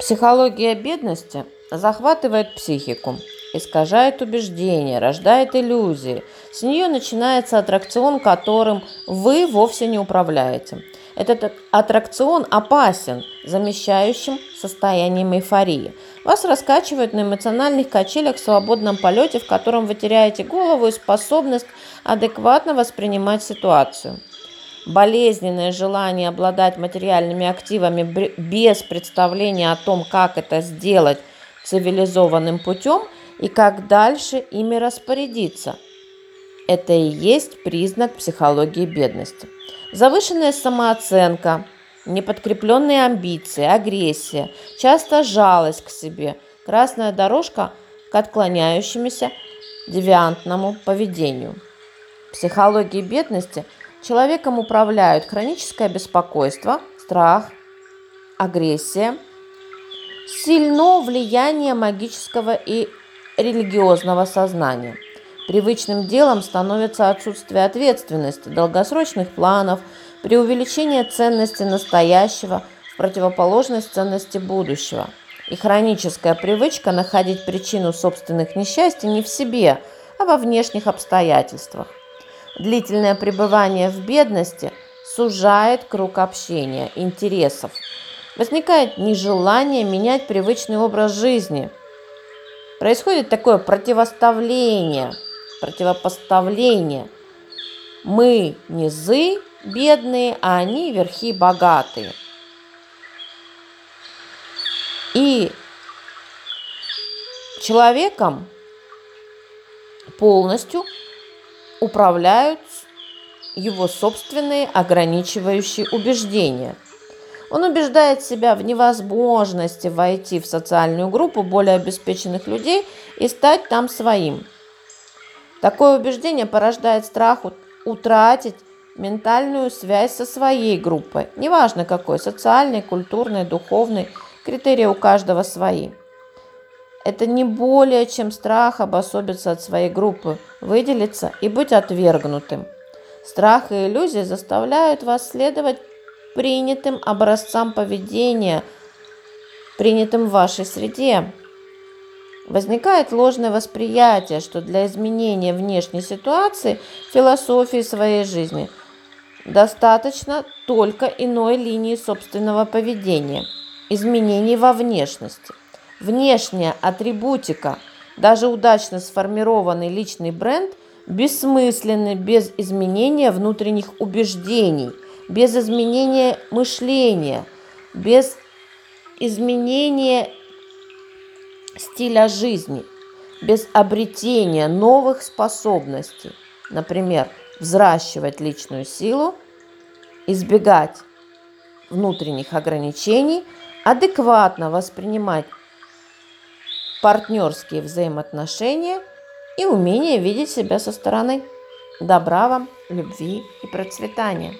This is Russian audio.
Психология бедности захватывает психику, искажает убеждения, рождает иллюзии. С нее начинается аттракцион, которым вы вовсе не управляете. Этот аттракцион опасен, замещающим состоянием эйфории. Вас раскачивают на эмоциональных качелях в свободном полете, в котором вы теряете голову и способность адекватно воспринимать ситуацию болезненное желание обладать материальными активами без представления о том, как это сделать цивилизованным путем и как дальше ими распорядиться. Это и есть признак психологии бедности. Завышенная самооценка, неподкрепленные амбиции, агрессия, часто жалость к себе, красная дорожка к отклоняющемуся девиантному поведению. Психология бедности – Человеком управляют хроническое беспокойство, страх, агрессия, сильно влияние магического и религиозного сознания. Привычным делом становится отсутствие ответственности, долгосрочных планов, преувеличение ценности настоящего в противоположность ценности будущего. И хроническая привычка находить причину собственных несчастий не в себе, а во внешних обстоятельствах. Длительное пребывание в бедности сужает круг общения, интересов. Возникает нежелание менять привычный образ жизни. Происходит такое противоставление, противопоставление. Мы низы бедные, а они верхи богатые. И человеком полностью управляют его собственные ограничивающие убеждения. Он убеждает себя в невозможности войти в социальную группу более обеспеченных людей и стать там своим. Такое убеждение порождает страх утратить ментальную связь со своей группой, неважно какой, социальной, культурной, духовной, критерии у каждого свои. Это не более чем страх обособиться от своей группы, выделиться и быть отвергнутым. Страх и иллюзии заставляют вас следовать принятым образцам поведения, принятым в вашей среде. Возникает ложное восприятие, что для изменения внешней ситуации философии своей жизни достаточно только иной линии собственного поведения, изменений во внешности. Внешняя атрибутика, даже удачно сформированный личный бренд бессмысленны без изменения внутренних убеждений, без изменения мышления, без изменения стиля жизни, без обретения новых способностей, например, взращивать личную силу, избегать внутренних ограничений, адекватно воспринимать партнерские взаимоотношения и умение видеть себя со стороны. Добра вам, любви и процветания!